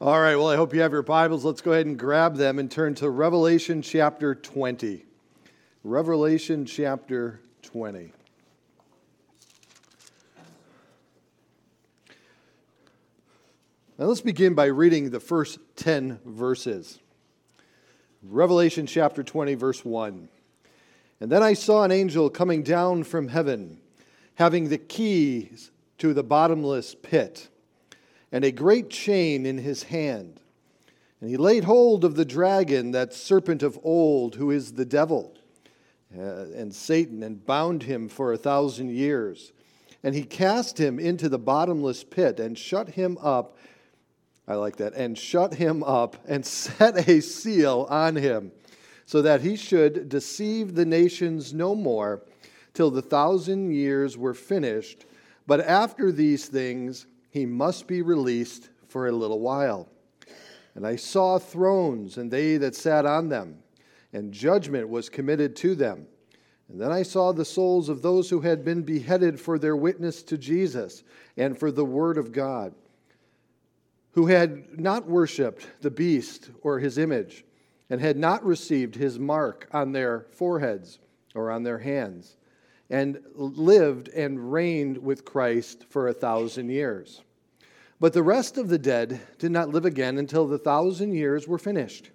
All right, well, I hope you have your Bibles. Let's go ahead and grab them and turn to Revelation chapter 20. Revelation chapter 20. Now let's begin by reading the first 10 verses. Revelation chapter 20, verse 1. And then I saw an angel coming down from heaven, having the keys to the bottomless pit, and a great chain in his hand. And he laid hold of the dragon, that serpent of old, who is the devil uh, and Satan, and bound him for a thousand years. And he cast him into the bottomless pit and shut him up I like that. And shut him up and set a seal on him, so that he should deceive the nations no more till the thousand years were finished. But after these things, he must be released for a little while. And I saw thrones, and they that sat on them, and judgment was committed to them. And then I saw the souls of those who had been beheaded for their witness to Jesus and for the word of God who had not worshiped the beast or his image, and had not received his mark on their foreheads or on their hands, and lived and reigned with Christ for a thousand years. But the rest of the dead did not live again until the thousand years were finished.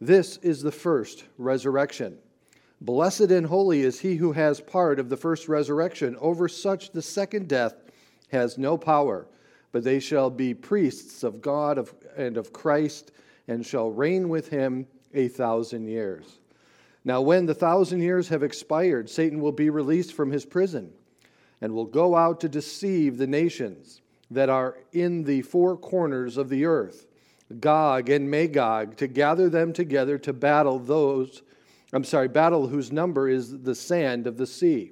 This is the first resurrection. Blessed and holy is he who has part of the first resurrection. Over such the second death has no power but they shall be priests of God and of Christ, and shall reign with him a thousand years. Now, when the thousand years have expired, Satan will be released from his prison and will go out to deceive the nations that are in the four corners of the earth, Gog and Magog, to gather them together to battle those, I'm sorry, battle whose number is the sand of the sea.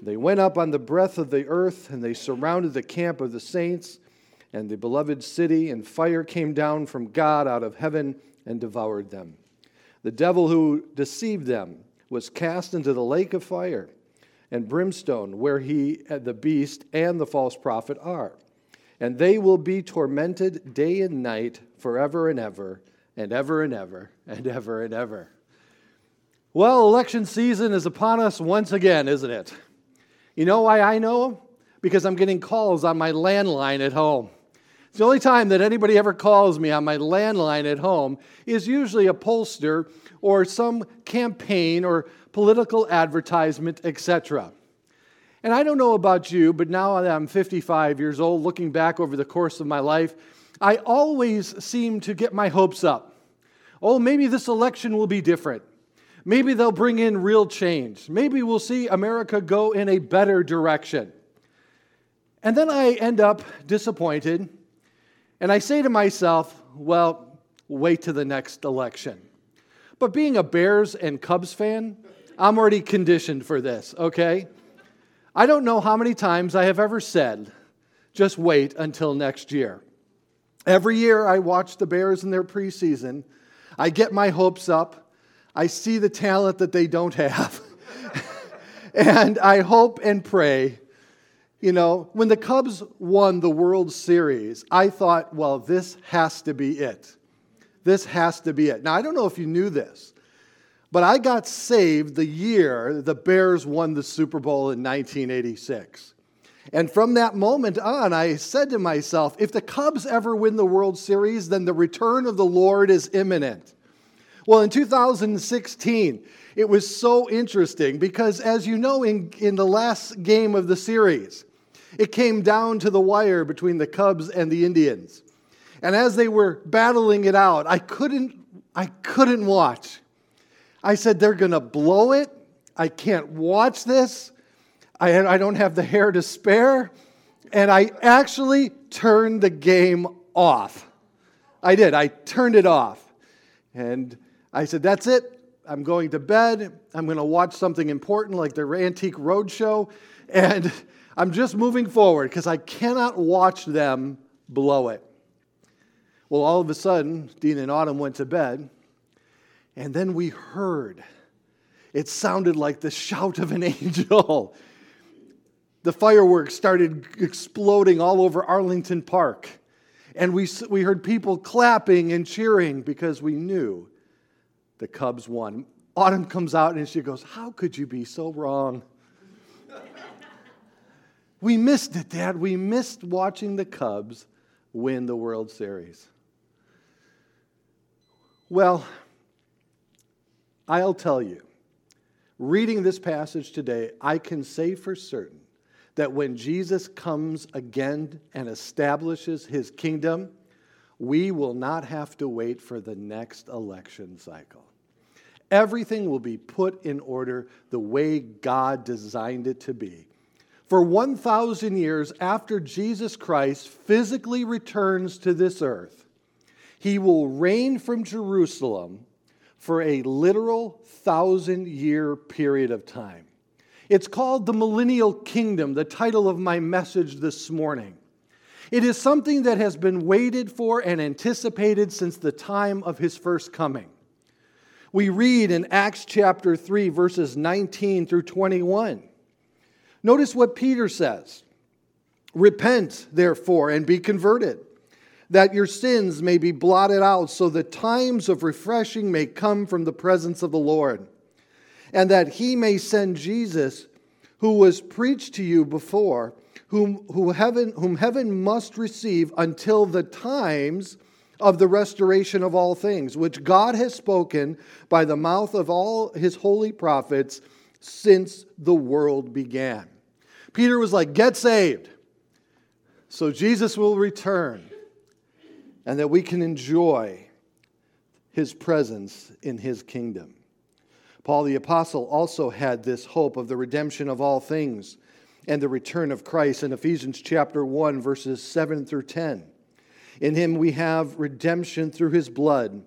They went up on the breadth of the earth, and they surrounded the camp of the saints and the beloved city, and fire came down from God out of heaven and devoured them. The devil who deceived them was cast into the lake of fire and brimstone, where he, uh, the beast, and the false prophet are. And they will be tormented day and night forever and ever, and ever and ever, and ever and ever. Well, election season is upon us once again, isn't it? You know why I know? Because I'm getting calls on my landline at home. It's the only time that anybody ever calls me on my landline at home is usually a pollster or some campaign or political advertisement, etc. And I don't know about you, but now that I'm 55 years old, looking back over the course of my life, I always seem to get my hopes up. Oh, maybe this election will be different. Maybe they'll bring in real change. Maybe we'll see America go in a better direction. And then I end up disappointed, and I say to myself, well, wait to the next election. But being a Bears and Cubs fan, I'm already conditioned for this, okay? I don't know how many times I have ever said, just wait until next year. Every year I watch the Bears in their preseason. I get my hopes up. I see the talent that they don't have. and I hope and pray. You know, when the Cubs won the World Series, I thought, well, this has to be it. This has to be it. Now, I don't know if you knew this, but I got saved the year the Bears won the Super Bowl in 1986. And from that moment on, I said to myself, if the Cubs ever win the World Series, then the return of the Lord is imminent. Well, in 2016, it was so interesting because, as you know, in, in the last game of the series, it came down to the wire between the Cubs and the Indians. And as they were battling it out, I couldn't, I couldn't watch. I said, they're going to blow it. I can't watch this. I, I don't have the hair to spare. And I actually turned the game off. I did. I turned it off. And I said, That's it. I'm going to bed. I'm going to watch something important like the Antique Roadshow. And I'm just moving forward because I cannot watch them blow it. Well, all of a sudden, Dean and Autumn went to bed. And then we heard it sounded like the shout of an angel. The fireworks started exploding all over Arlington Park. And we, we heard people clapping and cheering because we knew the Cubs won. Autumn comes out and she goes, How could you be so wrong? We missed it, Dad. We missed watching the Cubs win the World Series. Well, I'll tell you, reading this passage today, I can say for certain that when Jesus comes again and establishes his kingdom, we will not have to wait for the next election cycle. Everything will be put in order the way God designed it to be. For 1,000 years after Jesus Christ physically returns to this earth, he will reign from Jerusalem for a literal thousand year period of time. It's called the Millennial Kingdom, the title of my message this morning. It is something that has been waited for and anticipated since the time of his first coming. We read in Acts chapter 3, verses 19 through 21. Notice what Peter says Repent, therefore, and be converted, that your sins may be blotted out, so the times of refreshing may come from the presence of the Lord and that he may send Jesus, who was preached to you before, whom, who heaven, whom heaven must receive until the times of the restoration of all things, which God has spoken by the mouth of all his holy prophets since the world began. Peter was like, Get saved. So Jesus will return, and that we can enjoy his presence in his kingdom. Paul the Apostle also had this hope of the redemption of all things and the return of Christ in Ephesians chapter 1, verses 7 through 10. In him we have redemption through his blood,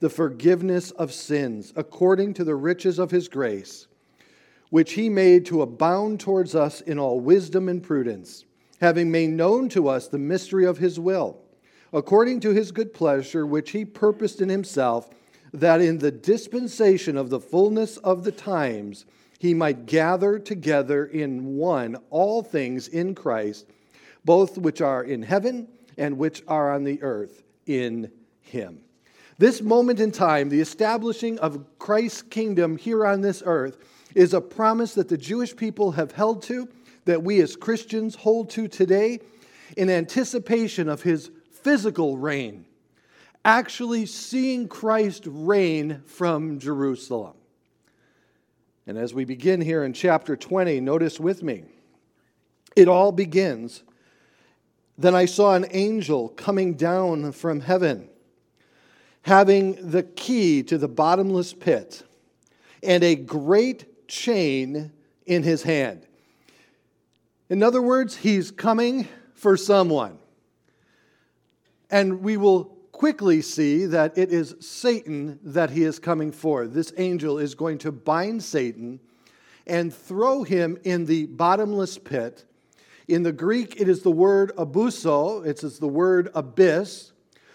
the forgiveness of sins, according to the riches of his grace, which he made to abound towards us in all wisdom and prudence, having made known to us the mystery of his will, according to his good pleasure, which he purposed in himself that in the dispensation of the fullness of the times he might gather together in one all things in Christ, both which are in heaven and which are on the earth in him. This moment in time, the establishing of Christ's kingdom here on this earth, is a promise that the Jewish people have held to, that we as Christians hold to today, in anticipation of his physical reign actually seeing Christ reign from Jerusalem. And as we begin here in chapter 20, notice with me, it all begins. Then I saw an angel coming down from heaven, having the key to the bottomless pit and a great chain in his hand. In other words, he's coming for someone. And we will quickly see that it is Satan that he is coming for. This angel is going to bind Satan and throw him in the bottomless pit. In the Greek, it is the word abuso, it's the word abyss.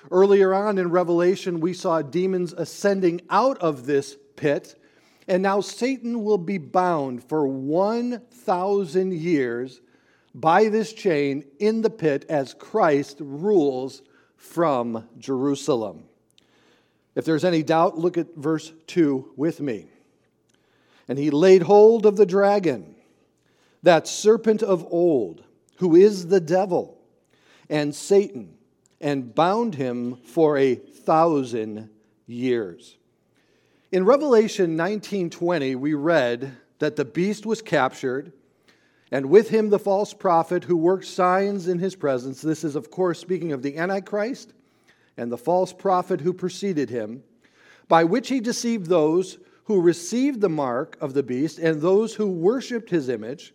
Earlier on in Revelation, we saw demons ascending out of this pit, and now Satan will be bound for 1,000 years by this chain in the pit as Christ rules from Jerusalem. If there's any doubt, look at verse 2 with me. And he laid hold of the dragon, that serpent of old, who is the devil and Satan, and bound him for a thousand years. In Revelation 19:20 we read that the beast was captured and with him the false prophet who worked signs in his presence. This is, of course, speaking of the Antichrist and the false prophet who preceded him, by which he deceived those who received the mark of the beast and those who worshiped his image.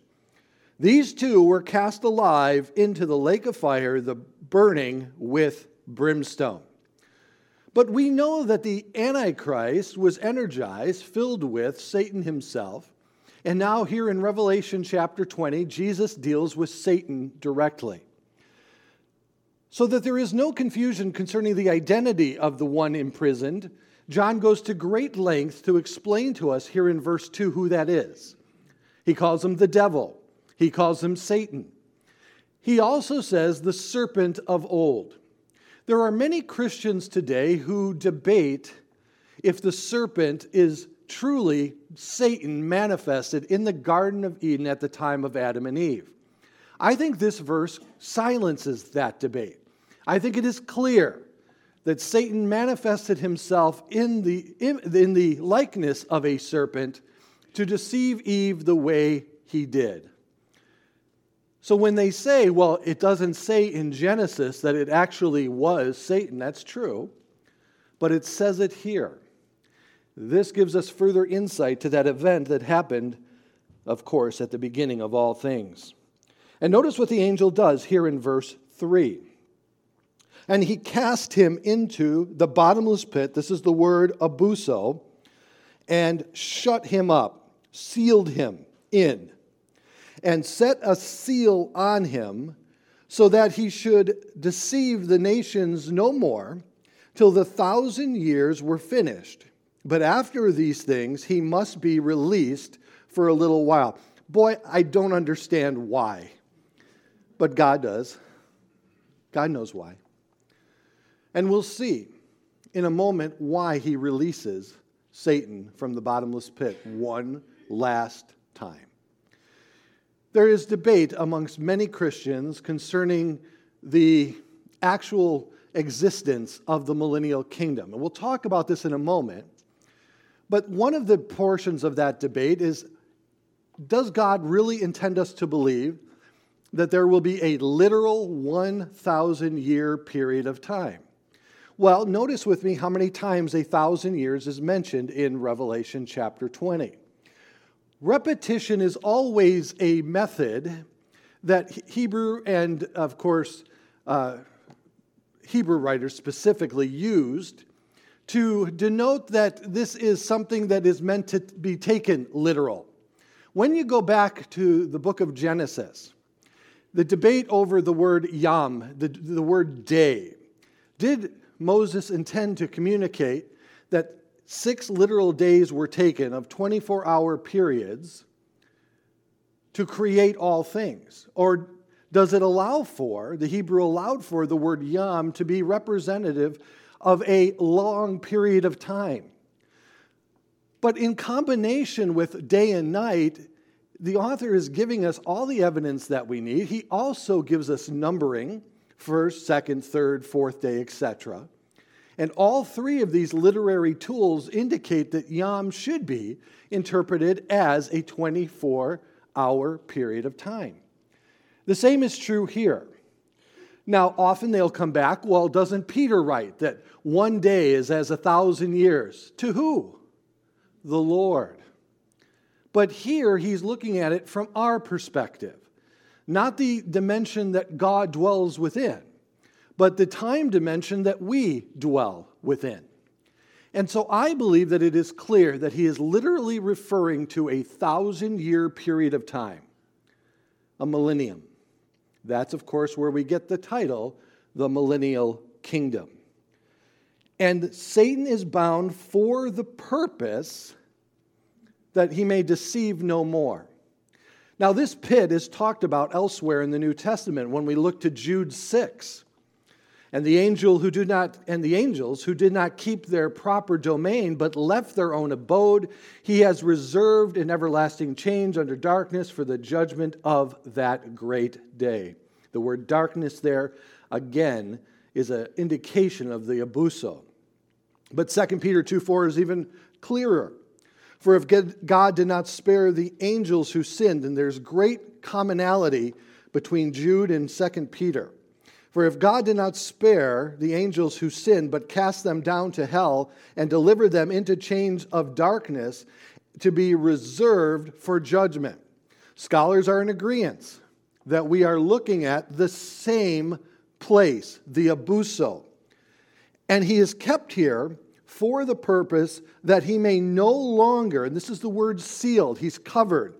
These two were cast alive into the lake of fire, the burning with brimstone. But we know that the Antichrist was energized, filled with Satan himself and now, here in Revelation chapter 20, Jesus deals with Satan directly. So that there is no confusion concerning the identity of the one imprisoned, John goes to great length to explain to us here in verse 2 who that is. He calls him the devil, he calls him Satan. He also says the serpent of old. There are many Christians today who debate if the serpent is truly Satan manifested in the Garden of Eden at the time of Adam and Eve. I think this verse silences that debate. I think it is clear that Satan manifested himself in the, in, the likeness of a serpent to deceive Eve the way he did. So when they say, well, it doesn't say in Genesis that it actually was Satan, that's true, but it says it here. This gives us further insight to that event that happened, of course, at the beginning of all things. And notice what the angel does here in verse 3. And he cast him into the bottomless pit, this is the word abuso, and shut him up, sealed him in and set a seal on him so that he should deceive the nations no more till the thousand years were finished. But after these things, he must be released for a little while. Boy, I don't understand why, but God does. God knows why. And we'll see in a moment why he releases Satan from the bottomless pit one last time. There is debate amongst many Christians concerning the actual existence of the millennial kingdom. And we'll talk about this in a moment. But one of the portions of that debate is does God really intend us to believe that there will be a literal 1,000 year period of time? Well, notice with me how many times a thousand years is mentioned in Revelation chapter 20. Repetition is always a method that Hebrew and, of course, uh, Hebrew writers specifically used to denote that this is something that is meant to be taken literal. When you go back to the book of Genesis, the debate over the word yom, the, the word day, did Moses intend to communicate that six literal days were taken of 24 hour periods to create all things? Or does it allow for, the Hebrew allowed for the word yom to be representative of a long period of time? But in combination with day and night, the author is giving us all the evidence that we need. He also gives us numbering first, second, third, fourth day, etc. And all three of these literary tools indicate that Yom should be interpreted as a 24 hour period of time. The same is true here. Now, often they'll come back, well, doesn't Peter write that one day is as a thousand years? To who? The Lord. But here he's looking at it from our perspective, not the dimension that God dwells within but the time dimension that we dwell within. And so I believe that it is clear that he is literally referring to a thousand year period of time, a millennium. That's, of course, where we get the title, the millennial kingdom. And Satan is bound for the purpose that he may deceive no more. Now, this pit is talked about elsewhere in the New Testament when we look to Jude 6 and the angel who did not and the angels who did not keep their proper domain but left their own abode he has reserved in everlasting change under darkness for the judgment of that great day. The word darkness there again is an indication of the abuso. But 2 peter 2 4 is even clearer. For if god did not spare the angels who sinned and there's great commonality between jude and 2 peter for if God did not spare the angels who sinned, but cast them down to hell and delivered them into chains of darkness to be reserved for judgment. Scholars are in agreement that we are looking at the same place, the abuso. And he is kept here for the purpose that he may no longer, and this is the word sealed, he's covered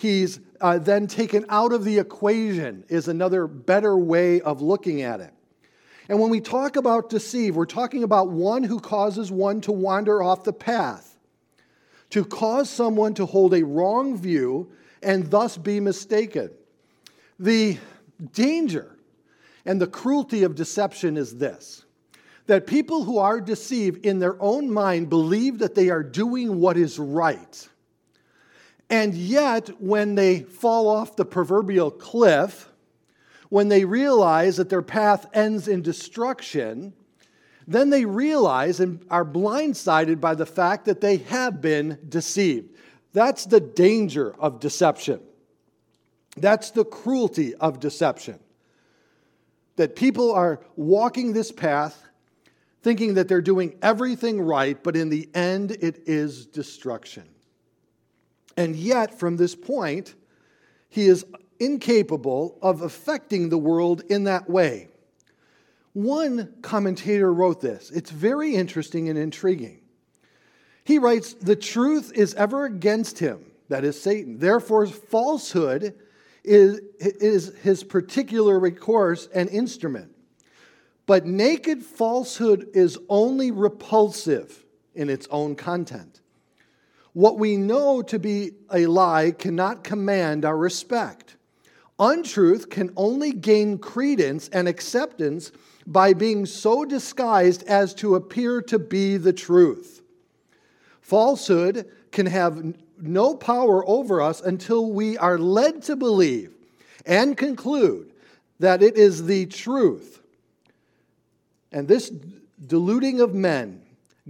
he's uh, then taken out of the equation, is another better way of looking at it. And when we talk about deceive, we're talking about one who causes one to wander off the path, to cause someone to hold a wrong view and thus be mistaken. The danger And the cruelty of deception is this that people who are deceived in their own mind believe that they are doing what is right. And yet, when they fall off the proverbial cliff, when they realize that their path ends in destruction, then they realize and are blindsided by the fact that they have been deceived. That's the danger of deception. That's the cruelty of deception. That people are walking this path thinking that they're doing everything right, but in the end, it is destruction. And yet, from this point, he is incapable of affecting the world in that way. One commentator wrote this. It's very interesting and intriguing. He writes, The truth is ever against him, that is Satan. Therefore, falsehood is, is his particular recourse and instrument. But naked falsehood is only repulsive in its own content. What we know to be a lie cannot command our respect. Untruth can only gain credence and acceptance by being so disguised as to appear to be the truth. Falsehood can have no power over us until we are led to believe and conclude that it is the truth. And this deluding of men,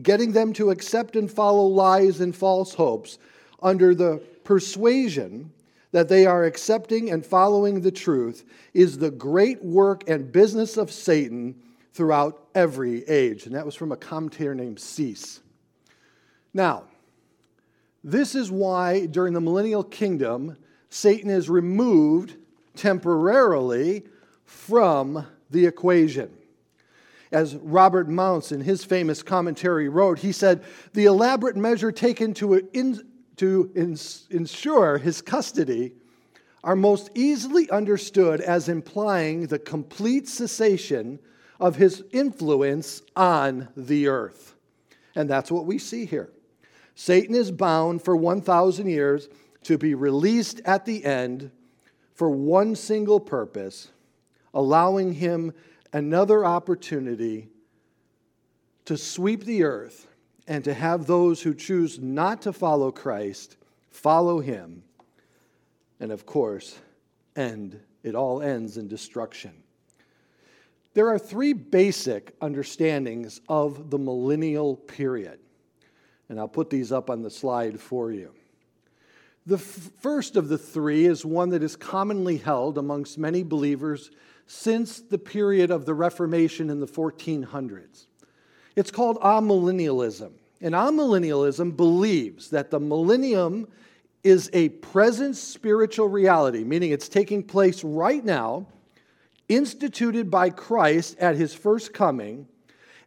getting them to accept and follow lies and false hopes under the persuasion that they are accepting and following the truth, is the great work and business of Satan throughout every age. And that was from a commentator named Seiss. Now, this is why during the millennial kingdom, Satan is removed temporarily from the equation. As Robert Mounce in his famous commentary wrote, he said, The elaborate measure taken to, in, to ins- ensure his custody are most easily understood as implying the complete cessation of his influence on the earth. And that's what we see here. Satan is bound for 1,000 years to be released at the end for one single purpose, allowing him another opportunity to sweep the earth and to have those who choose not to follow Christ follow him. And of course, end. It all ends in destruction. There are three basic understandings of the millennial period. And I'll put these up on the slide for you. The f- first of the three is one that is commonly held amongst many believers since the period of the Reformation in the 1400s. It's called amillennialism. And amillennialism believes that the millennium is a present spiritual reality, meaning it's taking place right now, instituted by Christ at his first coming,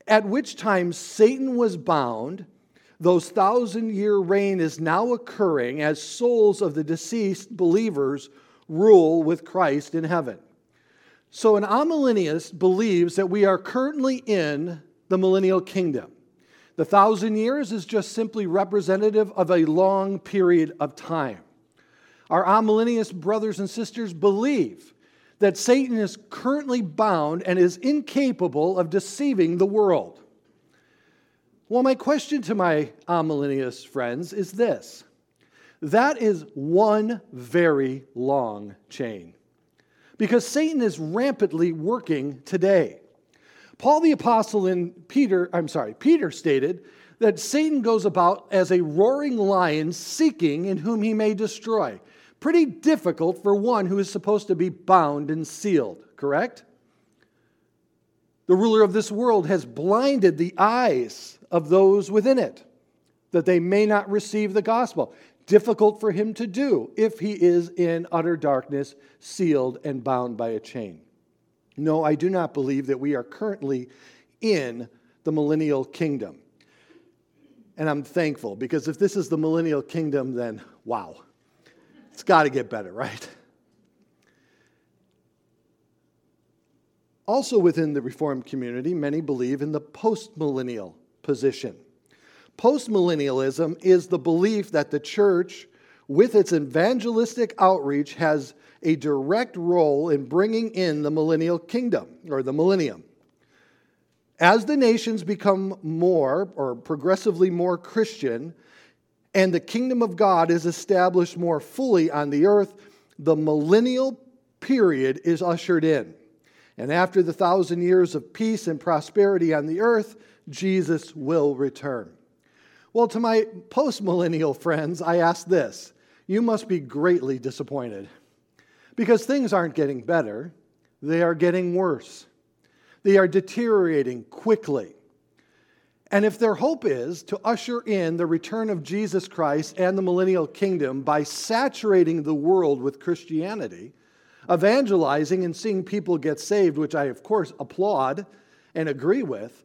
at which time Satan was bound. Those thousand year reign is now occurring as souls of the deceased believers rule with Christ in heaven. So, an amillennialist believes that we are currently in the millennial kingdom. The thousand years is just simply representative of a long period of time. Our amillennialist brothers and sisters believe that Satan is currently bound and is incapable of deceiving the world. Well, my question to my amillennialist friends is this that is one very long chain because Satan is rampantly working today. Paul the apostle in Peter, I'm sorry, Peter stated that Satan goes about as a roaring lion seeking in whom he may destroy. Pretty difficult for one who is supposed to be bound and sealed, correct? The ruler of this world has blinded the eyes of those within it that they may not receive the gospel difficult for him to do if he is in utter darkness, sealed and bound by a chain. No, I do not believe that we are currently in the millennial kingdom. And I'm thankful because if this is the millennial kingdom, then wow, it's got to get better, right? Also, within the Reformed community, many believe in the postmillennial position. Postmillennialism is the belief that the church with its evangelistic outreach, has a direct role in bringing in the millennial kingdom or the millennium. As the nations become more or progressively more Christian, and the kingdom of God is established more fully on the earth, the millennial period is ushered in. And after the thousand years of peace and prosperity on the earth, Jesus will return. Well, to my postmillennial friends, I ask this you must be greatly disappointed because things aren't getting better, they are getting worse. They are deteriorating quickly. And if their hope is to usher in the return of Jesus Christ and the millennial kingdom by saturating the world with Christianity, evangelizing and seeing people get saved, which I, of course, applaud and agree with,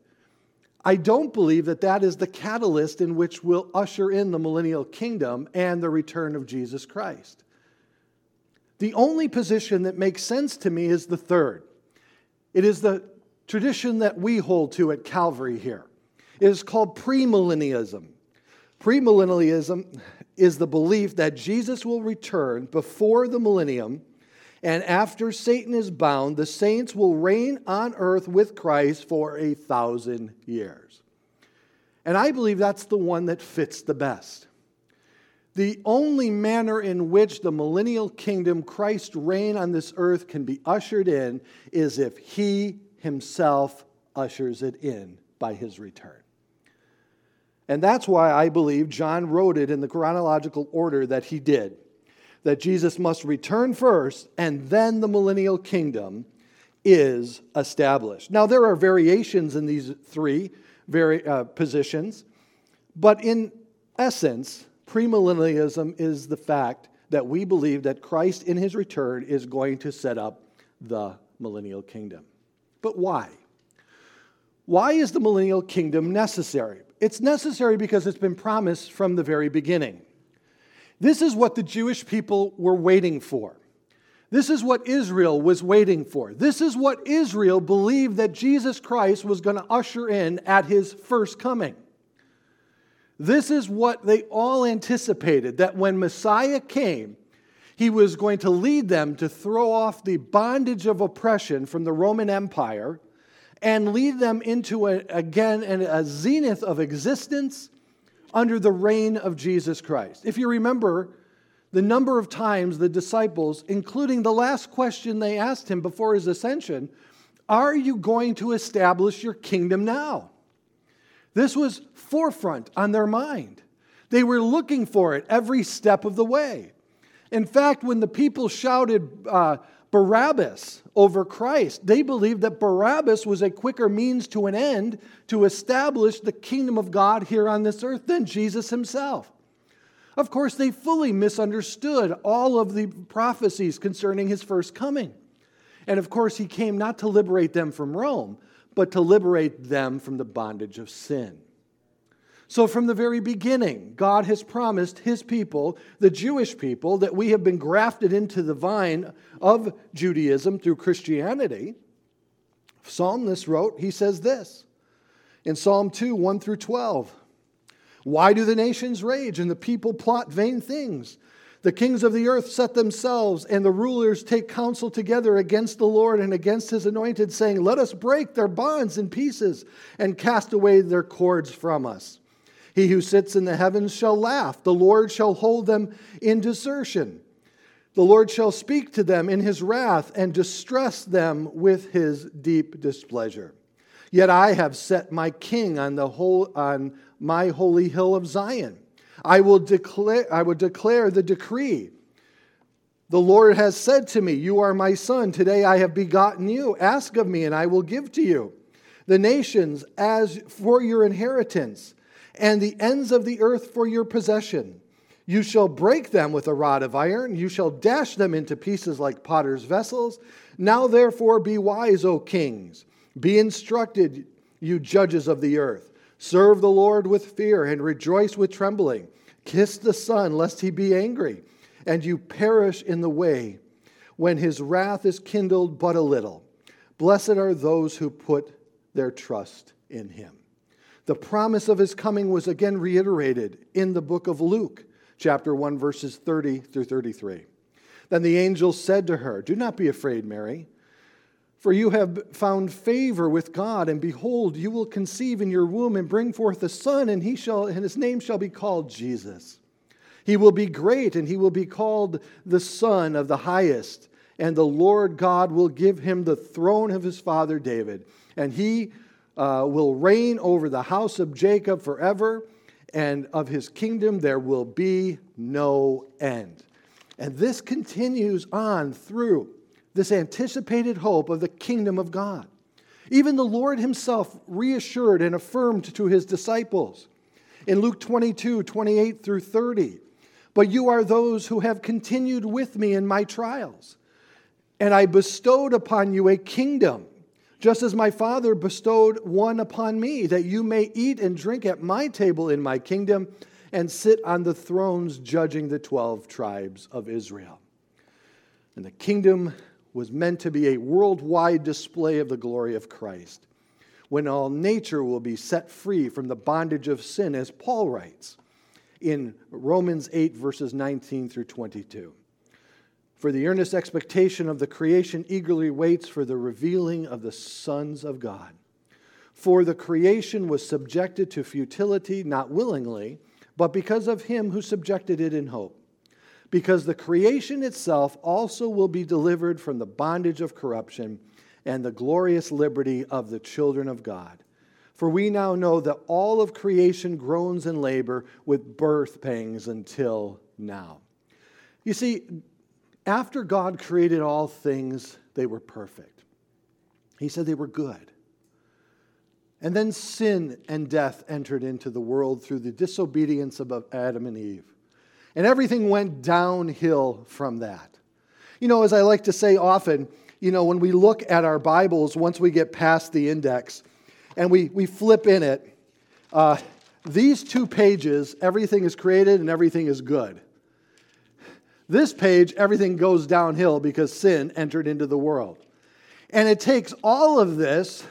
I don't believe that that is the catalyst in which will usher in the millennial kingdom and the return of Jesus Christ. The only position that makes sense to me is the third. It is the tradition that we hold to at Calvary here. It is called premillennialism. Premillennialism is the belief that Jesus will return before the millennium, and after Satan is bound, the saints will reign on earth with Christ for a thousand years. And I believe that's the one that fits the best. The only manner in which the millennial kingdom, Christ's reign on this earth, can be ushered in is if he himself ushers it in by his return. And that's why I believe John wrote it in the chronological order that he did that Jesus must return first, and then the millennial kingdom is established. Now, there are variations in these three vari- uh, positions, but in essence, premillennialism is the fact that we believe that Christ in his return is going to set up the millennial kingdom. But why? Why is the millennial kingdom necessary? It's necessary because it's been promised from the very beginning. This is what the Jewish people were waiting for. This is what Israel was waiting for. This is what Israel believed that Jesus Christ was going to usher in at his first coming. This is what they all anticipated that when Messiah came, he was going to lead them to throw off the bondage of oppression from the Roman Empire and lead them into a, again a zenith of existence under the reign of Jesus Christ. If you remember, the number of times the disciples, including the last question they asked him before his ascension, are you going to establish your kingdom now? This was forefront on their mind. They were looking for it every step of the way. In fact, when the people shouted uh, Barabbas over Christ, they believed that Barabbas was a quicker means to an end to establish the kingdom of God here on this earth than Jesus himself. Of course, they fully misunderstood all of the prophecies concerning his first coming. And of course, he came not to liberate them from Rome, but to liberate them from the bondage of sin. So, from the very beginning, God has promised his people, the Jewish people, that we have been grafted into the vine of Judaism through Christianity. Psalmist wrote, he says this in Psalm 2 1 through 12 Why do the nations rage and the people plot vain things? The kings of the earth set themselves, and the rulers take counsel together against the Lord and against his anointed, saying, Let us break their bonds in pieces and cast away their cords from us. He who sits in the heavens shall laugh. The Lord shall hold them in desertion. The Lord shall speak to them in his wrath and distress them with his deep displeasure. Yet I have set my king on, the whole, on my holy hill of Zion. I will, declare, I will declare the decree. The Lord has said to me, You are my son. Today I have begotten you. Ask of me, and I will give to you the nations as for your inheritance and the ends of the earth for your possession. You shall break them with a rod of iron, you shall dash them into pieces like potter's vessels. Now, therefore, be wise, O kings. Be instructed, you judges of the earth. Serve the Lord with fear and rejoice with trembling. Kiss the Son, lest he be angry, and you perish in the way when his wrath is kindled but a little. Blessed are those who put their trust in him. The promise of his coming was again reiterated in the book of Luke, chapter 1, verses 30 through 33. Then the angel said to her, Do not be afraid, Mary, for you have found favor with God, and behold, you will conceive in your womb and bring forth a son, and he shall and his name shall be called Jesus. He will be great, and he will be called the Son of the Highest, and the Lord God will give him the throne of his father David, and he uh, will reign over the house of Jacob forever, and of his kingdom there will be no end. And this continues on through this anticipated hope of the kingdom of God. Even the Lord himself reassured and affirmed to his disciples in Luke 22 28 through 30. But you are those who have continued with me in my trials. And I bestowed upon you a kingdom, just as my Father bestowed one upon me, that you may eat and drink at my table in my kingdom and sit on the thrones judging the 12 tribes of Israel. And the kingdom was meant to be a worldwide display of the glory of Christ, when all nature will be set free from the bondage of sin, as Paul writes in Romans 8, verses 19 through 22. For the earnest expectation of the creation eagerly waits for the revealing of the sons of God. For the creation was subjected to futility, not willingly but because of him who subjected it in hope. Because the creation itself also will be delivered from the bondage of corruption and the glorious liberty of the children of God. For we now know that all of creation groans in labor with birth pangs until now. You see, after God created all things, they were perfect. He said they were good. And then sin and death entered into the world through the disobedience of Adam and Eve. And everything went downhill from that. You know, as I like to say often, you know, when we look at our Bibles, once we get past the index and we, we flip in it, uh, these two pages, everything is created and everything is good. This page, everything goes downhill because sin entered into the world. And it takes all of this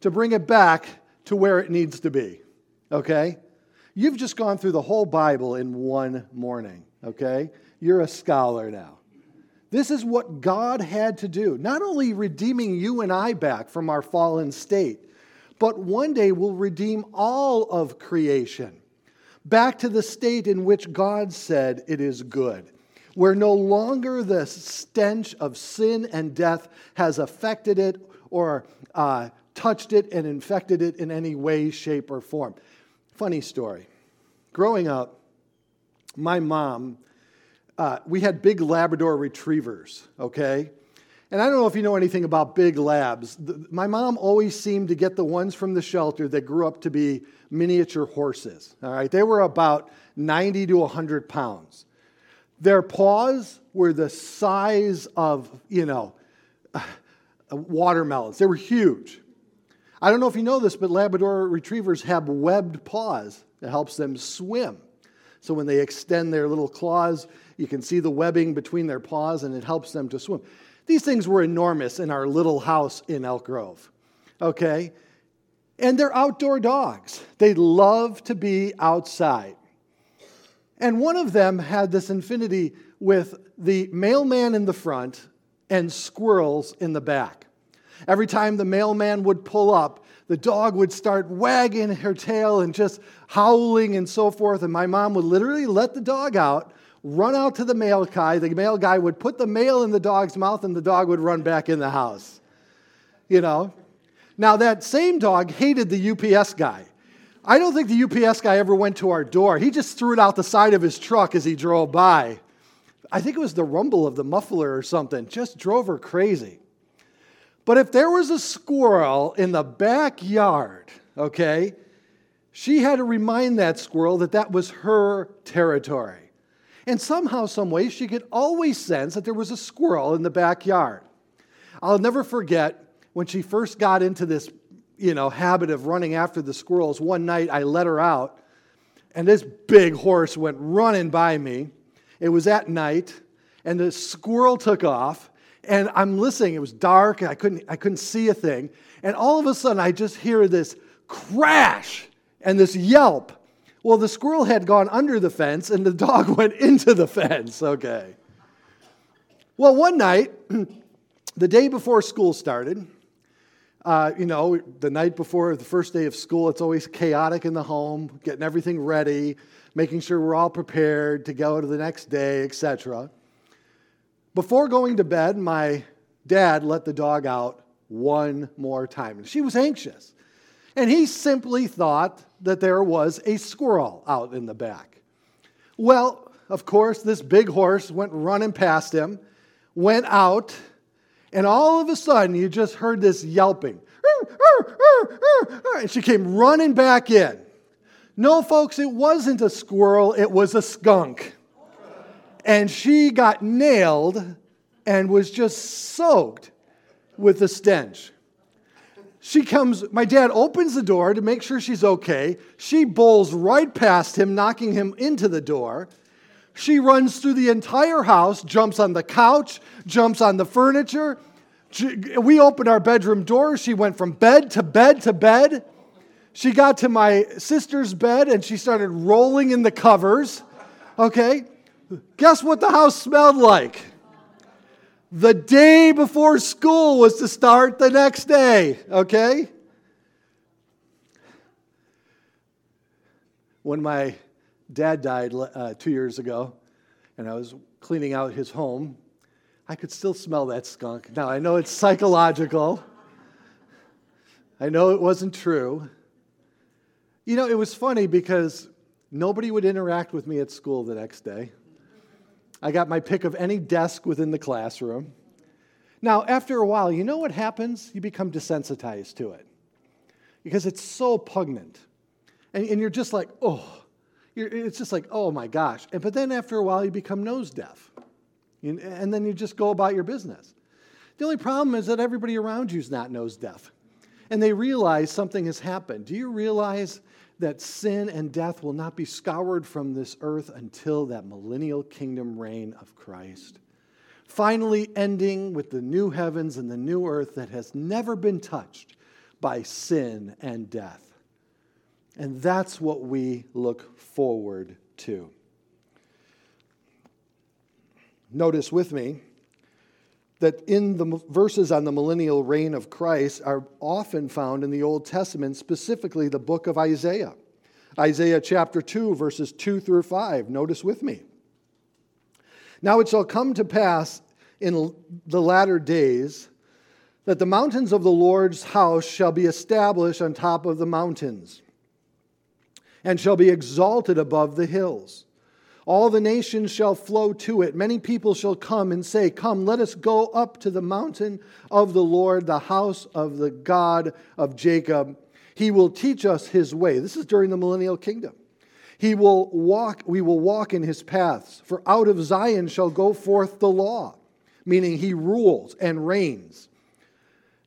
to bring it back to where it needs to be. Okay? You've just gone through the whole Bible in one morning. Okay? You're a scholar now. This is what God had to do, not only redeeming you and I back from our fallen state, but one day will redeem all of creation back to the state in which God said it is good, where no longer the stench of sin and death has affected it or uh, touched it and infected it in any way, shape, or form. Funny story. Growing up, my mom, uh, we had big Labrador retrievers, okay? And I don't know if you know anything about big labs. My mom always seemed to get the ones from the shelter that grew up to be miniature horses, all right? They were about 90 to 100 pounds. Their paws were the size of, you know, watermelons. They were huge. I don't know if you know this, but Labrador retrievers have webbed paws that helps them swim. So when they extend their little claws, you can see the webbing between their paws and it helps them to swim. These things were enormous in our little house in Elk Grove. Okay? And they're outdoor dogs. They love to be outside. And one of them had this infinity with the mailman in the front and squirrels in the back. Every time the mailman would pull up, the dog would start wagging her tail and just howling and so forth. And my mom would literally let the dog out, run out to the mail guy. The mail guy would put the mail in the dog's mouth, and the dog would run back in the house. You know? Now, that same dog hated the UPS guy. I don't think the UPS guy ever went to our door. He just threw it out the side of his truck as he drove by. I think it was the rumble of the muffler or something, just drove her crazy. But if there was a squirrel in the backyard, okay, she had to remind that squirrel that that was her territory. And somehow, some way, she could always sense that there was a squirrel in the backyard. I'll never forget when she first got into this, you know, habit of running after the squirrels. One night, I let her out, and this big horse went running by me. It was at night, and the squirrel took off, and I'm listening. It was dark. and I couldn't, I couldn't see a thing. And all of a sudden, I just hear this crash and this yelp. Well, the squirrel had gone under the fence and the dog went into the fence. Okay. Well, one night, the day before school started, uh, you know, the night before the first day of school, it's always chaotic in the home, getting everything ready, making sure we're all prepared to go to the next day, etc. Before going to bed, my dad let the dog out one more time. And she was anxious. And he simply thought that there was a squirrel out in the back. Well, of course, this big horse went running past him went out, and all of a sudden you just heard this yelping. And she came running back in. No, folks, it wasn't a squirrel, it was a skunk. And she got nailed and was just soaked with the stench. She comes, my dad opens the door to make sure she's okay. She bowls right past him, knocking him into the door. She runs through the entire house, jumps on the couch, jumps on the furniture. We opened our bedroom door. She went from bed to bed to bed. She got to my sister's bed and she started rolling in the covers. Okay? Guess what the house smelled like? The day before school was to start the next day. Okay? When my dad died uh, two years ago, and I was cleaning out his home. I could still smell that skunk. Now, I know it's psychological. I know it wasn't true. You know, it was funny because nobody would interact with me at school the next day. I got my pick of any desk within the classroom. Now, after a while, you know what happens? You become desensitized to it because it's so pungent. And, and you're just like, oh, it's just like, oh my gosh. And, But then after a while, you become nose deaf. And then you just go about your business. The only problem is that everybody around you is not nose deaf. And they realize something has happened. Do you realize that sin and death will not be scoured from this earth until that millennial kingdom reign of Christ? Finally, ending with the new heavens and the new earth that has never been touched by sin and death. And that's what we look forward to. Notice with me that in the verses on the millennial reign of Christ are often found in the Old Testament, specifically the book of Isaiah. Isaiah chapter 2, verses 2 through 5. Notice with me. Now it shall come to pass in the latter days that the mountains of the Lord's house shall be established on top of the mountains and shall be exalted above the hills. All the nations shall flow to it. Many people shall come and say, Come, let us go up to the mountain of the Lord, the house of the God of Jacob. He will teach us his way. This is during the millennial kingdom. He will walk, we will walk in his paths. For out of Zion shall go forth the law, meaning he rules and reigns.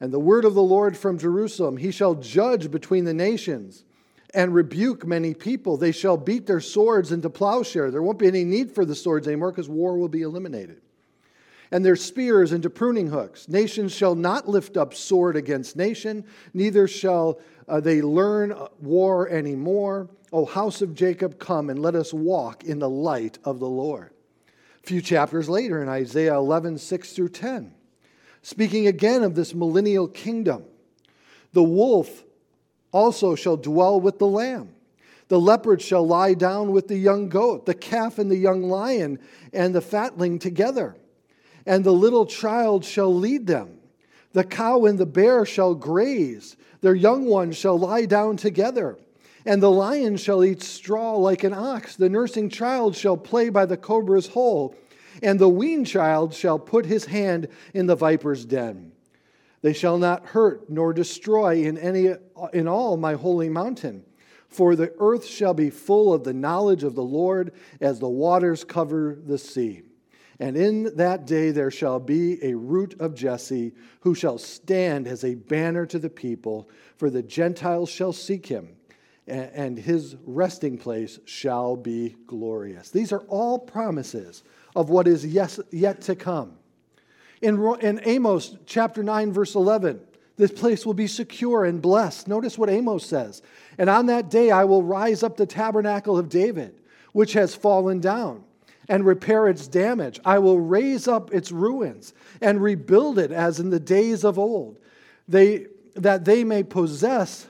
And the word of the Lord from Jerusalem, he shall judge between the nations and rebuke many people. They shall beat their swords into plowshare. There won't be any need for the swords anymore because war will be eliminated. And their spears into pruning hooks. Nations shall not lift up sword against nation, neither shall uh, they learn war anymore. O house of Jacob, come and let us walk in the light of the Lord. A few chapters later in Isaiah 11, 6 through 10, speaking again of this millennial kingdom, the wolf also shall dwell with the lamb. The leopard shall lie down with the young goat, the calf and the young lion, and the fatling together. And the little child shall lead them. The cow and the bear shall graze, their young ones shall lie down together. And the lion shall eat straw like an ox. The nursing child shall play by the cobra's hole, and the weaned child shall put his hand in the viper's den. They shall not hurt nor destroy in any in all my holy mountain. For the earth shall be full of the knowledge of the Lord as the waters cover the sea. And in that day there shall be a root of Jesse, who shall stand as a banner to the people, for the Gentiles shall seek him, and his resting place shall be glorious. These are all promises of what is yet to come. In, in Amos chapter 9, verse 11, This place will be secure and blessed. Notice what Amos says. And on that day I will rise up the tabernacle of David, which has fallen down, and repair its damage. I will raise up its ruins and rebuild it as in the days of old, they, that they may possess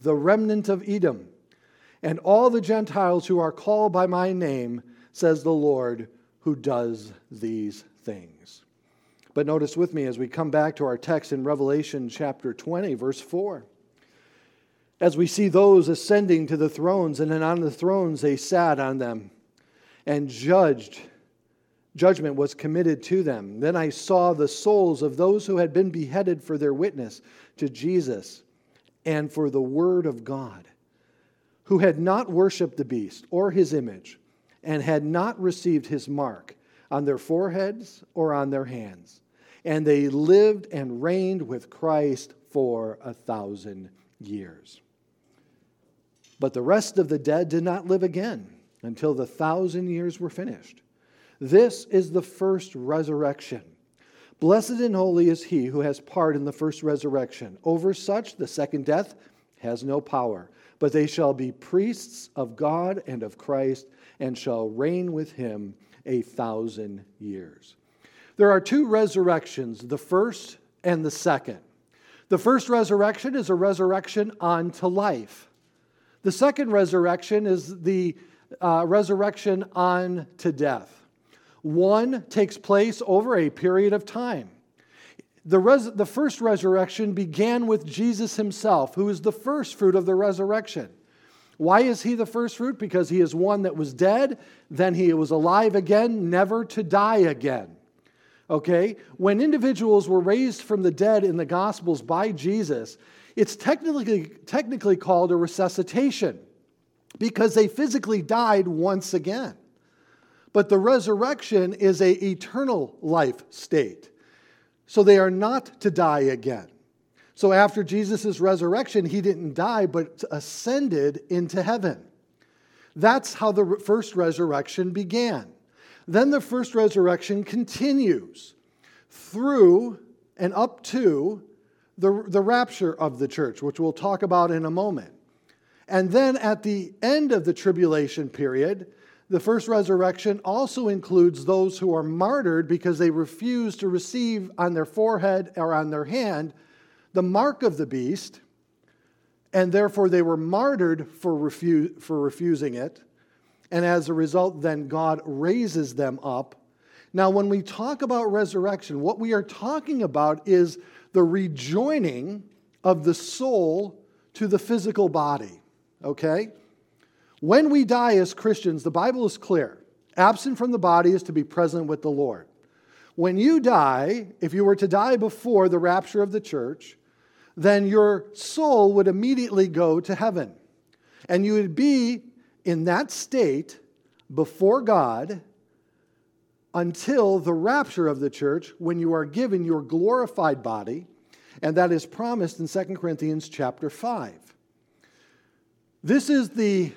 the remnant of Edom and all the Gentiles who are called by my name, says the Lord, who does these things. But notice with me as we come back to our text in Revelation chapter 20, verse 4. As we see those ascending to the thrones, and then on the thrones they sat on them and judged. Judgment was committed to them. Then I saw the souls of those who had been beheaded for their witness to Jesus and for the word of God who had not worshiped the beast or his image, and had not received his mark on their foreheads or on their hands. And they lived and reigned with Christ for a thousand years. But the rest of the dead did not live again until the thousand years were finished. This is the first resurrection. Blessed and holy is he who has part in the first resurrection. Over such, the second death has no power but they shall be priests of God and of Christ, and shall reign with him a thousand years. There are two resurrections, the first and the second. The first resurrection is a resurrection unto life. The second resurrection is the uh, resurrection unto death. One takes place over a period of time. The, res- the first resurrection began with Jesus himself, who is the first fruit of the resurrection. Why is he the first fruit? Because he is one that was dead, then he was alive again, never to die again. Okay? When individuals were raised from the dead in the Gospels by Jesus, it's technically, technically called a resuscitation because they physically died once again. But the resurrection is a eternal life state. So they are not to die again. So after Jesus' resurrection, he didn't die, but ascended into heaven. That's how the first resurrection began. Then the first resurrection continues through and up to the, the rapture of the church, which we'll talk about in a moment. And then at the end of the tribulation period, the first resurrection also includes those who are martyred because they refuse to receive on their forehead or on their hand the mark of the beast, and therefore they were martyred for, refu- for refusing it. And as a result, then God raises them up. Now, when we talk about resurrection, what we are talking about is the rejoining of the soul to the physical body. Okay? When we die as Christians, the Bible is clear. Absent from the body is to be present with the Lord. When you die, if you were to die before the rapture of the church, then your soul would immediately go to heaven. And you would be in that state before God until the rapture of the church when you are given your glorified body, and that is promised in 2 Corinthians chapter 5. This is the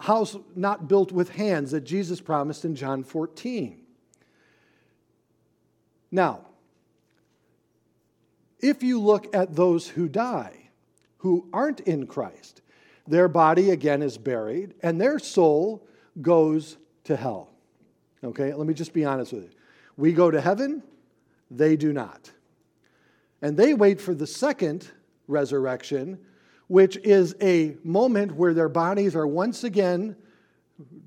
house not built with hands that Jesus promised in John 14. Now, if you look at those who die, who aren't in Christ, their body again is buried and their soul goes to hell. Okay, let me just be honest with you. We go to heaven, they do not. And they wait for the second resurrection which is a moment where their bodies are once again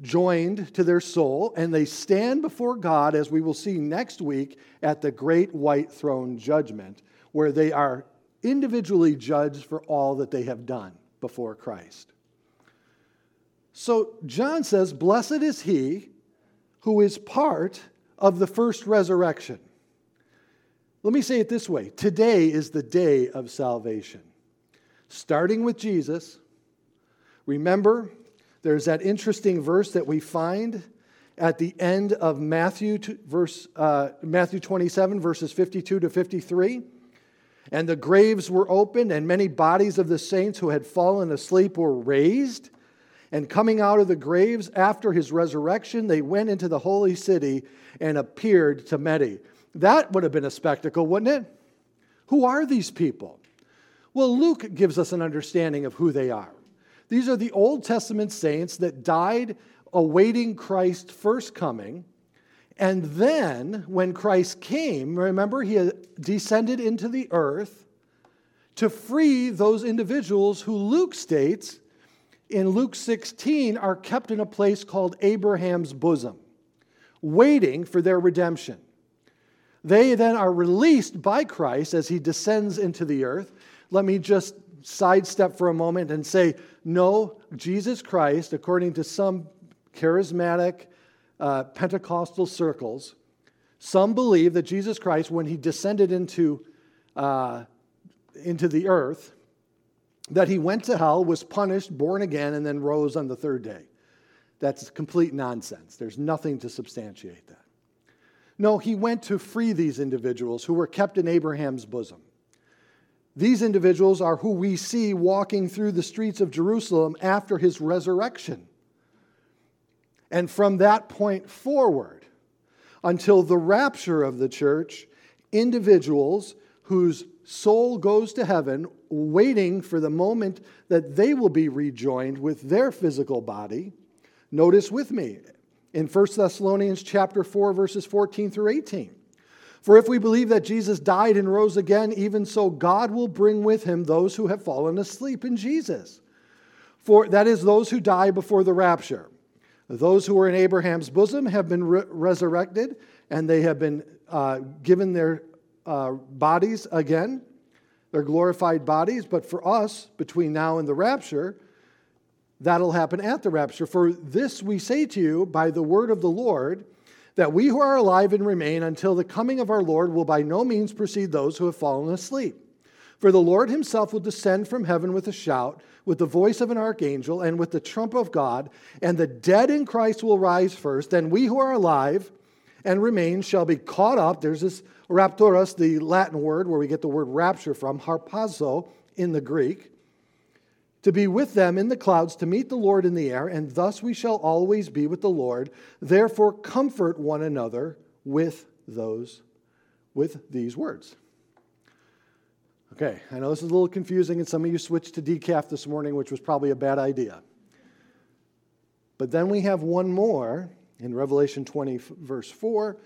joined to their soul, and they stand before God, as we will see next week, at the great white throne judgment, where they are individually judged for all that they have done before Christ. So John says, Blessed is he who is part of the first resurrection. Let me say it this way today is the day of salvation starting with Jesus. Remember, there's that interesting verse that we find at the end of Matthew, verse, uh, Matthew 27, verses 52 to 53. And the graves were opened, and many bodies of the saints who had fallen asleep were raised. And coming out of the graves after his resurrection, they went into the holy city and appeared to many. That would have been a spectacle, wouldn't it? Who are these people? Well, Luke gives us an understanding of who they are. These are the Old Testament saints that died awaiting Christ's first coming. And then, when Christ came, remember, he descended into the earth to free those individuals who Luke states in Luke 16 are kept in a place called Abraham's bosom, waiting for their redemption. They then are released by Christ as he descends into the earth. Let me just sidestep for a moment and say, no, Jesus Christ, according to some charismatic uh, Pentecostal circles, some believe that Jesus Christ, when he descended into, uh, into the earth, that he went to hell, was punished, born again, and then rose on the third day. That's complete nonsense. There's nothing to substantiate that. No, he went to free these individuals who were kept in Abraham's bosom. These individuals are who we see walking through the streets of Jerusalem after his resurrection. And from that point forward, until the rapture of the church, individuals whose soul goes to heaven, waiting for the moment that they will be rejoined with their physical body. Notice with me in 1 Thessalonians chapter 4 verses 14 through 18. For if we believe that Jesus died and rose again, even so God will bring with him those who have fallen asleep in Jesus. For that is those who die before the rapture. Those who were in Abraham's bosom have been re- resurrected and they have been uh, given their uh, bodies again, their glorified bodies. But for us, between now and the rapture, that'll happen at the rapture. For this we say to you by the word of the Lord that we who are alive and remain until the coming of our Lord will by no means precede those who have fallen asleep. For the Lord himself will descend from heaven with a shout, with the voice of an archangel, and with the trump of God, and the dead in Christ will rise first. Then we who are alive and remain shall be caught up. There's this rapturus, the Latin word where we get the word rapture from, harpazo in the Greek to be with them in the clouds to meet the Lord in the air, and thus we shall always be with the Lord. Therefore, comfort one another with those, with these words. Okay, I know this is a little confusing, and some of you switched to decaf this morning, which was probably a bad idea. But then we have one more in Revelation 20, verse 4.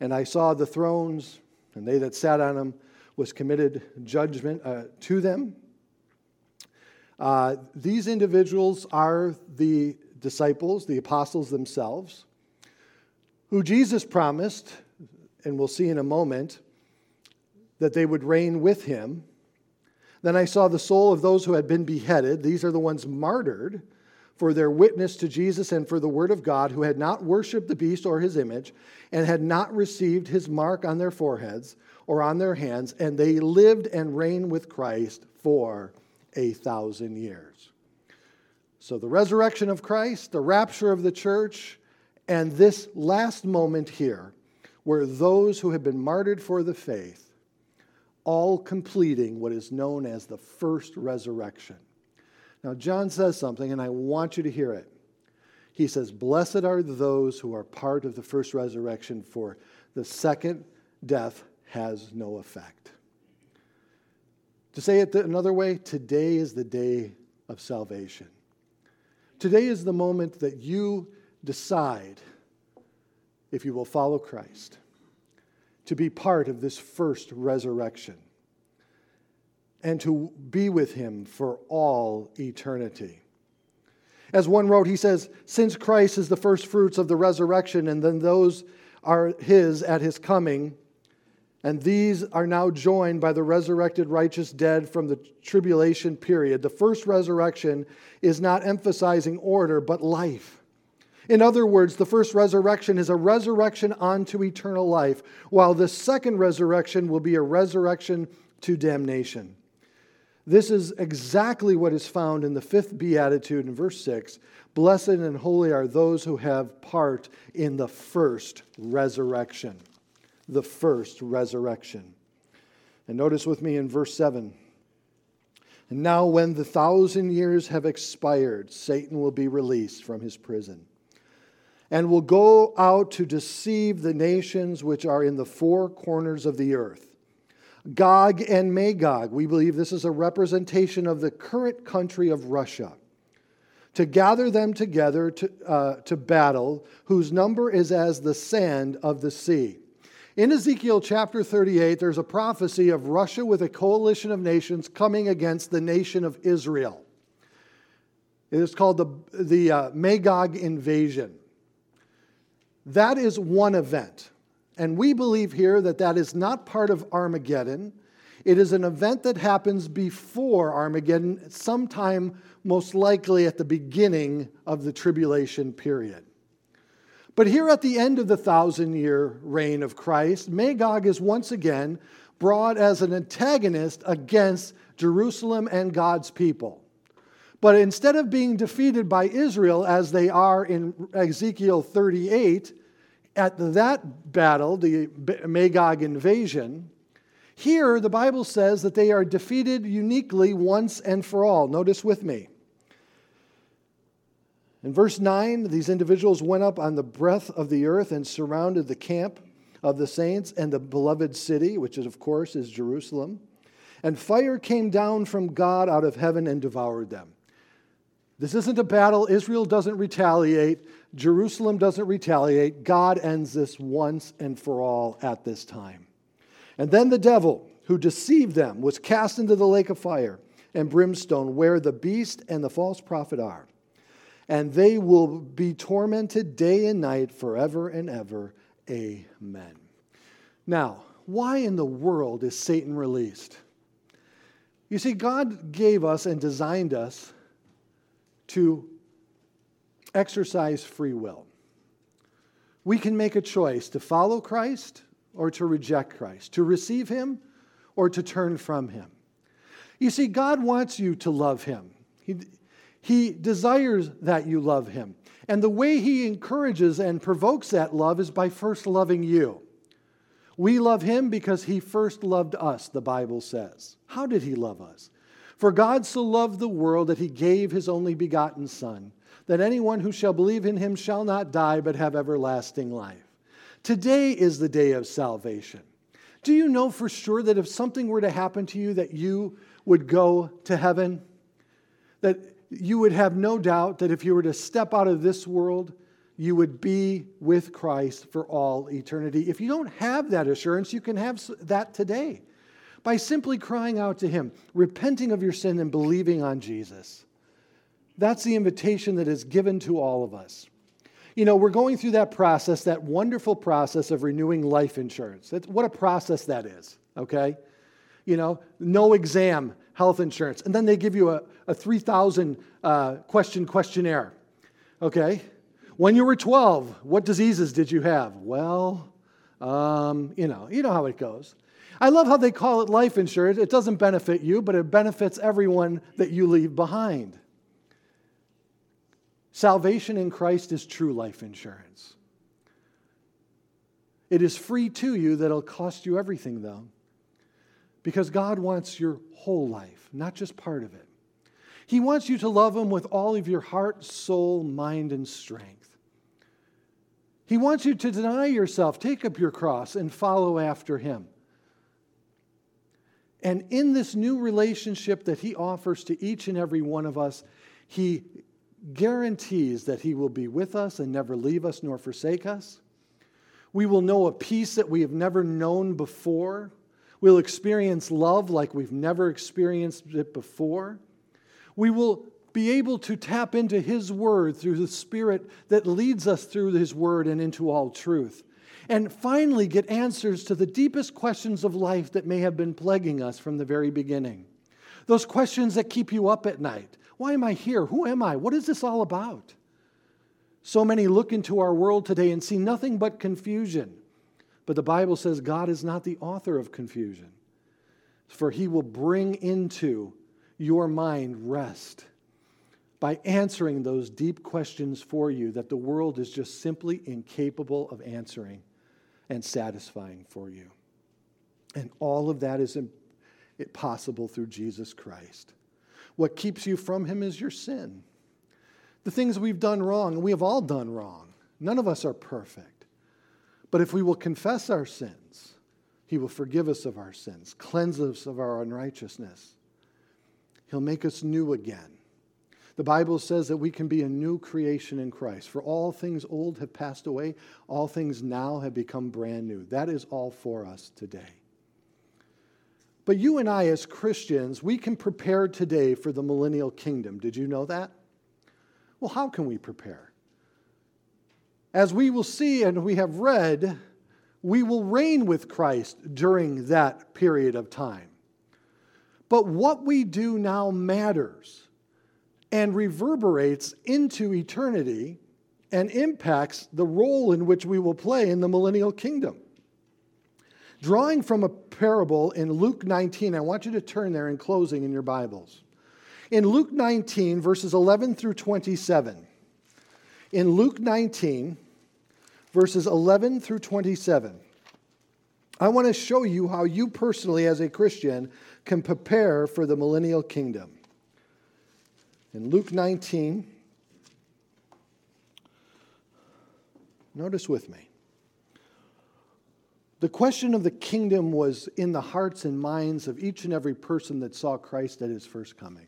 And I saw the thrones, and they that sat on them was committed judgment uh, to them uh, these individuals are the disciples, the apostles themselves, who Jesus promised, and we'll see in a moment, that they would reign with him. Then I saw the soul of those who had been beheaded. These are the ones martyred for their witness to Jesus and for the word of God, who had not worshiped the beast or his image, and had not received his mark on their foreheads or on their hands, and they lived and reigned with Christ for a thousand years. So, the resurrection of Christ, the rapture of the church, and this last moment here, where those who have been martyred for the faith, all completing what is known as the first resurrection. Now, John says something, and I want you to hear it. He says, Blessed are those who are part of the first resurrection, for the second death has no effect. To say it another way, today is the day of salvation. Today is the moment that you decide if you will follow Christ, to be part of this first resurrection, and to be with him for all eternity. As one wrote, he says, Since Christ is the first fruits of the resurrection, and then those are his at his coming, and these are now joined by the resurrected righteous dead from the tribulation period. The first resurrection is not emphasizing order, but life. In other words, the first resurrection is a resurrection unto eternal life, while the second resurrection will be a resurrection to damnation. This is exactly what is found in the fifth beatitude in verse 6 Blessed and holy are those who have part in the first resurrection the first resurrection. And notice with me in verse 7 And now, when the thousand years have expired, Satan will be released from his prison and will go out to deceive the nations which are in the four corners of the earth, Gog and Magog. We believe this is a representation of the current country of Russia. To gather them together to, uh, to battle, whose number is as the sand of the sea. In Ezekiel chapter 38, there's a prophecy of Russia with a coalition of nations coming against the nation of Israel. It is called the, the uh, Magog invasion. That is one event. And we believe here that that is not part of Armageddon. It is an event that happens before Armageddon, sometime most likely at the beginning of the tribulation period. But here at the end of the thousand year reign of Christ, Magog is once again brought as an antagonist against Jerusalem and God's people. But instead of being defeated by Israel as they are in Ezekiel 38, at that battle, the Magog invasion, here the Bible says that they are defeated uniquely once and for all. Notice with me. In verse 9, these individuals went up on the breadth of the earth and surrounded the camp of the saints and the beloved city, which is, of course, is Jerusalem. And fire came down from God out of heaven and devoured them. This isn't a battle. Israel doesn't retaliate. Jerusalem doesn't retaliate. God ends this once and for all at this time. And then the devil, who deceived them, was cast into the lake of fire and brimstone, where the beast and the false prophet are. And they will be tormented day and night forever and ever. Amen. Now, why in the world is Satan released? You see, God gave us and designed us to exercise free will. We can make a choice to follow Christ or to reject Christ, to receive Him or to turn from Him. You see, God wants you to love Him. He, he desires that you love Him. And the way He encourages and provokes that love is by first loving you. We love Him because He first loved us, the Bible says. How did He love us? For God so loved the world that he gave his only begotten Son, that anyone who shall believe in him shall not die but have everlasting life. Today is the day of salvation. Do you know for sure that if something were to happen to you, that you would go to heaven? That you would have no doubt that if you were to step out of this world, you would be with Christ for all eternity. If you don't have that assurance, you can have that today by simply crying out to Him, repenting of your sin, and believing on Jesus. That's the invitation that is given to all of us. You know, we're going through that process, that wonderful process of renewing life insurance. That's, what a process that is, okay? You know, no exam, health insurance. And then they give you a, a 3,000 uh, question questionnaire, okay? When you were 12, what diseases did you have? Well, um, you know, you know how it goes. I love how they call it life insurance. It doesn't benefit you, but it benefits everyone that you leave behind. Salvation in Christ is true life insurance. It is free to you that'll cost you everything, though, because God wants your whole life, not just part of it. He wants you to love Him with all of your heart, soul, mind, and strength. He wants you to deny yourself, take up your cross, and follow after Him. And in this new relationship that He offers to each and every one of us, He guarantees that He will be with us and never leave us nor forsake us. We will know a peace that we have never known before. We'll experience love like we've never experienced it before. We will be able to tap into His Word through the Spirit that leads us through His Word and into all truth and finally get answers to the deepest questions of life that may have been plaguing us from the very beginning. Those questions that keep you up at night. Why am I here? Who am I? What is this all about? So many look into our world today and see nothing but confusion. But the Bible says God is not the author of confusion, for he will bring into your mind rest by answering those deep questions for you that the world is just simply incapable of answering and satisfying for you. And all of that is possible through Jesus Christ. What keeps you from Him is your sin. The things we've done wrong, we have all done wrong. None of us are perfect. But if we will confess our sins, He will forgive us of our sins, cleanse us of our unrighteousness. He'll make us new again. The Bible says that we can be a new creation in Christ. For all things old have passed away, all things now have become brand new. That is all for us today. But you and I, as Christians, we can prepare today for the millennial kingdom. Did you know that? Well, how can we prepare? As we will see and we have read, we will reign with Christ during that period of time. But what we do now matters and reverberates into eternity and impacts the role in which we will play in the millennial kingdom. Drawing from a parable in Luke 19, I want you to turn there in closing in your Bibles. In Luke 19, verses 11 through 27, in Luke 19, verses 11 through 27, I want to show you how you personally, as a Christian, can prepare for the millennial kingdom. In Luke 19, notice with me. The question of the kingdom was in the hearts and minds of each and every person that saw Christ at his first coming.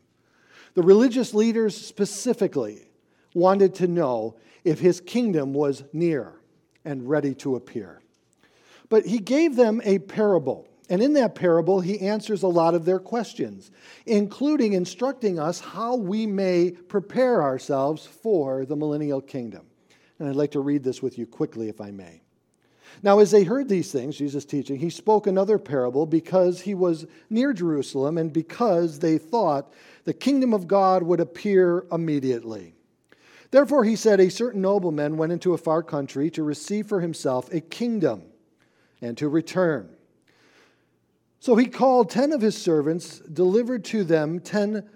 The religious leaders specifically wanted to know if his kingdom was near and ready to appear. But he gave them a parable and in that parable, he answers a lot of their questions, including instructing us how we may prepare ourselves for the millennial kingdom. And I'd like to read this with you quickly, if I may. Now, as they heard these things, Jesus teaching, he spoke another parable because he was near Jerusalem and because they thought the kingdom of God would appear immediately. Therefore, he said, A certain nobleman went into a far country to receive for himself a kingdom and to return. So he called 10 of his servants, delivered to them 10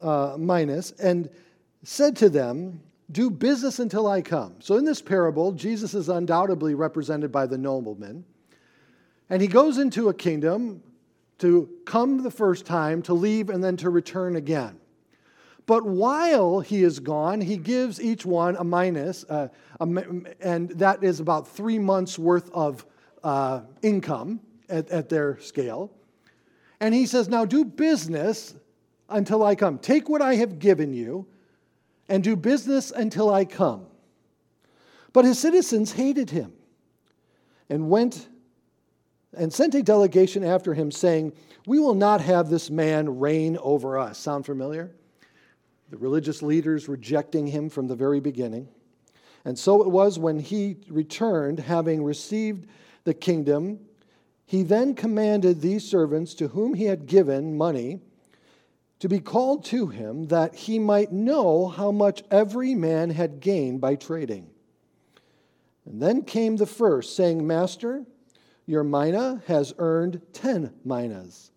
uh, and said to them, Do business until I come. So in this parable, Jesus is undoubtedly represented by the nobleman. And he goes into a kingdom to come the first time, to leave, and then to return again. But while he is gone, he gives each one a minas, uh, a, and that is about three months' worth of uh, income at, at their scale. And he says, Now do business until I come. Take what I have given you and do business until I come. But his citizens hated him and went and sent a delegation after him, saying, We will not have this man reign over us. Sound familiar? The religious leaders rejecting him from the very beginning. And so it was when he returned, having received the kingdom he then commanded these servants to whom he had given money to be called to him that he might know how much every man had gained by trading. And then came the first, saying, Master, your mina has earned ten minas.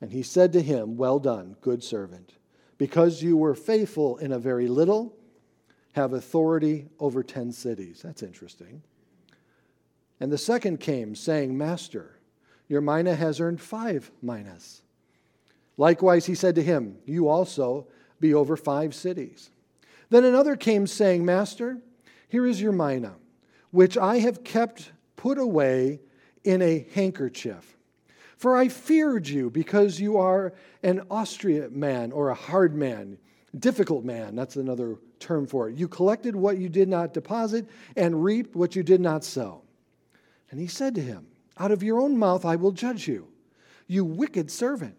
And he said to him, Well done, good servant. Because you were faithful in a very little, have authority over ten cities. That's interesting. And the second came, saying, Master, your mina has earned five minas. Likewise, he said to him, You also be over five cities. Then another came, saying, Master, here is your mina, which I have kept put away in a handkerchief. For I feared you because you are an austere man or a hard man, difficult man. That's another term for it. You collected what you did not deposit and reaped what you did not sow. And he said to him, Out of your own mouth I will judge you, you wicked servant.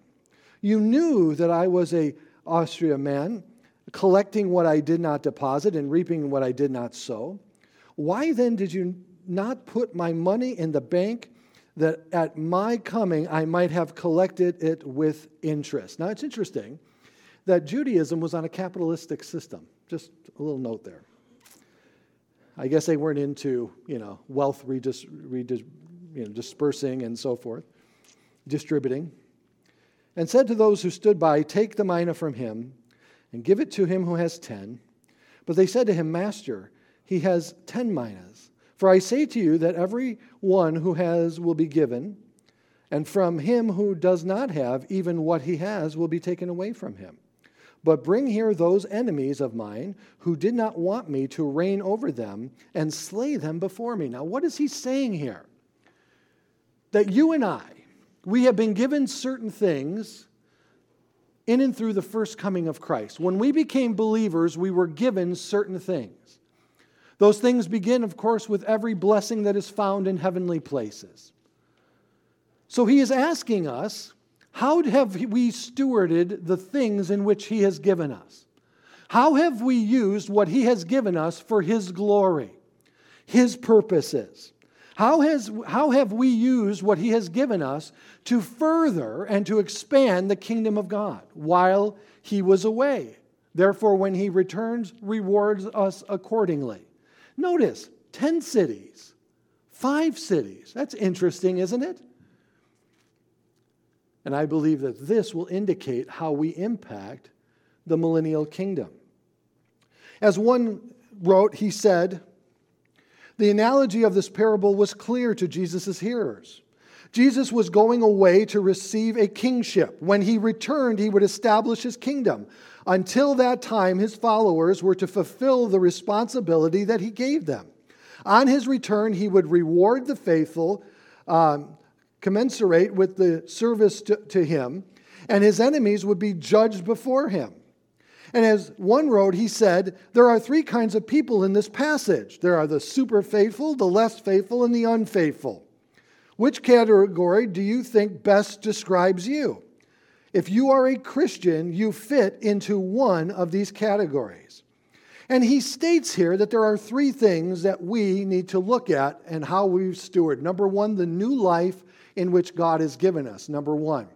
You knew that I was a austere man, collecting what I did not deposit and reaping what I did not sow. Why then did you not put my money in the bank that at my coming I might have collected it with interest? Now it's interesting that Judaism was on a capitalistic system. Just a little note there. I guess they weren't into, you know, wealth redis, redis, you know, dispersing and so forth, distributing. And said to those who stood by, Take the mina from him and give it to him who has ten. But they said to him, Master, he has ten minas. For I say to you that every one who has will be given, and from him who does not have, even what he has will be taken away from him. But bring here those enemies of mine who did not want me to reign over them and slay them before me. Now, what is he saying here? that you and I, we have been given certain things in and through the first coming of Christ. When we became believers, we were given certain things. Those things begin, of course, with every blessing that is found in heavenly places. So he is asking us, how have we stewarded the things in which he has given us? How have we used what he has given us for his glory, his purposes? How, has, how have we used what he has given us to further and to expand the kingdom of God while he was away? Therefore, when he returns, rewards us accordingly. Notice 10 cities, five cities. That's interesting, isn't it? And I believe that this will indicate how we impact the millennial kingdom. As one wrote, he said, the analogy of this parable was clear to Jesus' hearers. Jesus was going away to receive a kingship. When he returned, he would establish his kingdom. Until that time, his followers were to fulfill the responsibility that he gave them. On his return, he would reward the faithful, um, commensurate with the service to, to him, and his enemies would be judged before him. And as one wrote, he said, There are three kinds of people in this passage there are the super faithful, the less faithful, and the unfaithful. Which category do you think best describes you? If you are a Christian, you fit into one of these categories. And he states here that there are three things that we need to look at and how we steward. Number one, the new life in which God has given us. Number one.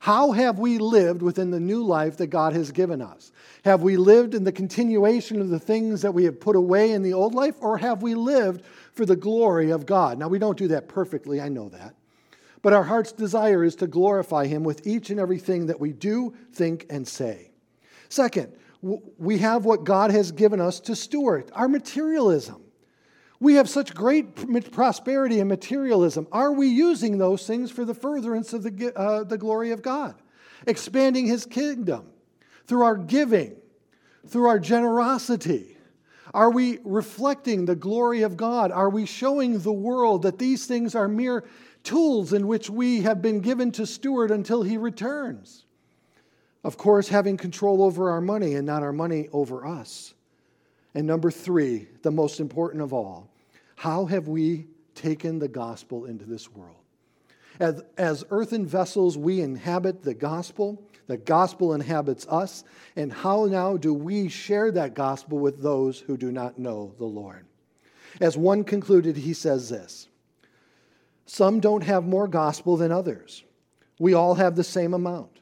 How have we lived within the new life that God has given us? Have we lived in the continuation of the things that we have put away in the old life, or have we lived for the glory of God? Now, we don't do that perfectly, I know that. But our heart's desire is to glorify Him with each and everything that we do, think, and say. Second, we have what God has given us to steward our materialism. We have such great prosperity and materialism. Are we using those things for the furtherance of the, uh, the glory of God? Expanding His kingdom through our giving, through our generosity? Are we reflecting the glory of God? Are we showing the world that these things are mere tools in which we have been given to steward until He returns? Of course, having control over our money and not our money over us. And number three, the most important of all, how have we taken the gospel into this world? As, as earthen vessels, we inhabit the gospel. The gospel inhabits us. And how now do we share that gospel with those who do not know the Lord? As one concluded, he says this Some don't have more gospel than others. We all have the same amount.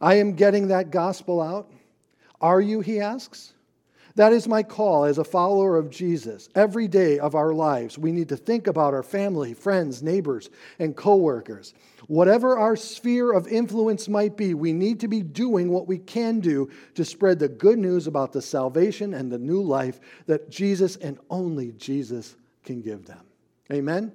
I am getting that gospel out. Are you, he asks? That is my call as a follower of Jesus. Every day of our lives, we need to think about our family, friends, neighbors, and coworkers. Whatever our sphere of influence might be, we need to be doing what we can do to spread the good news about the salvation and the new life that Jesus and only Jesus can give them. Amen.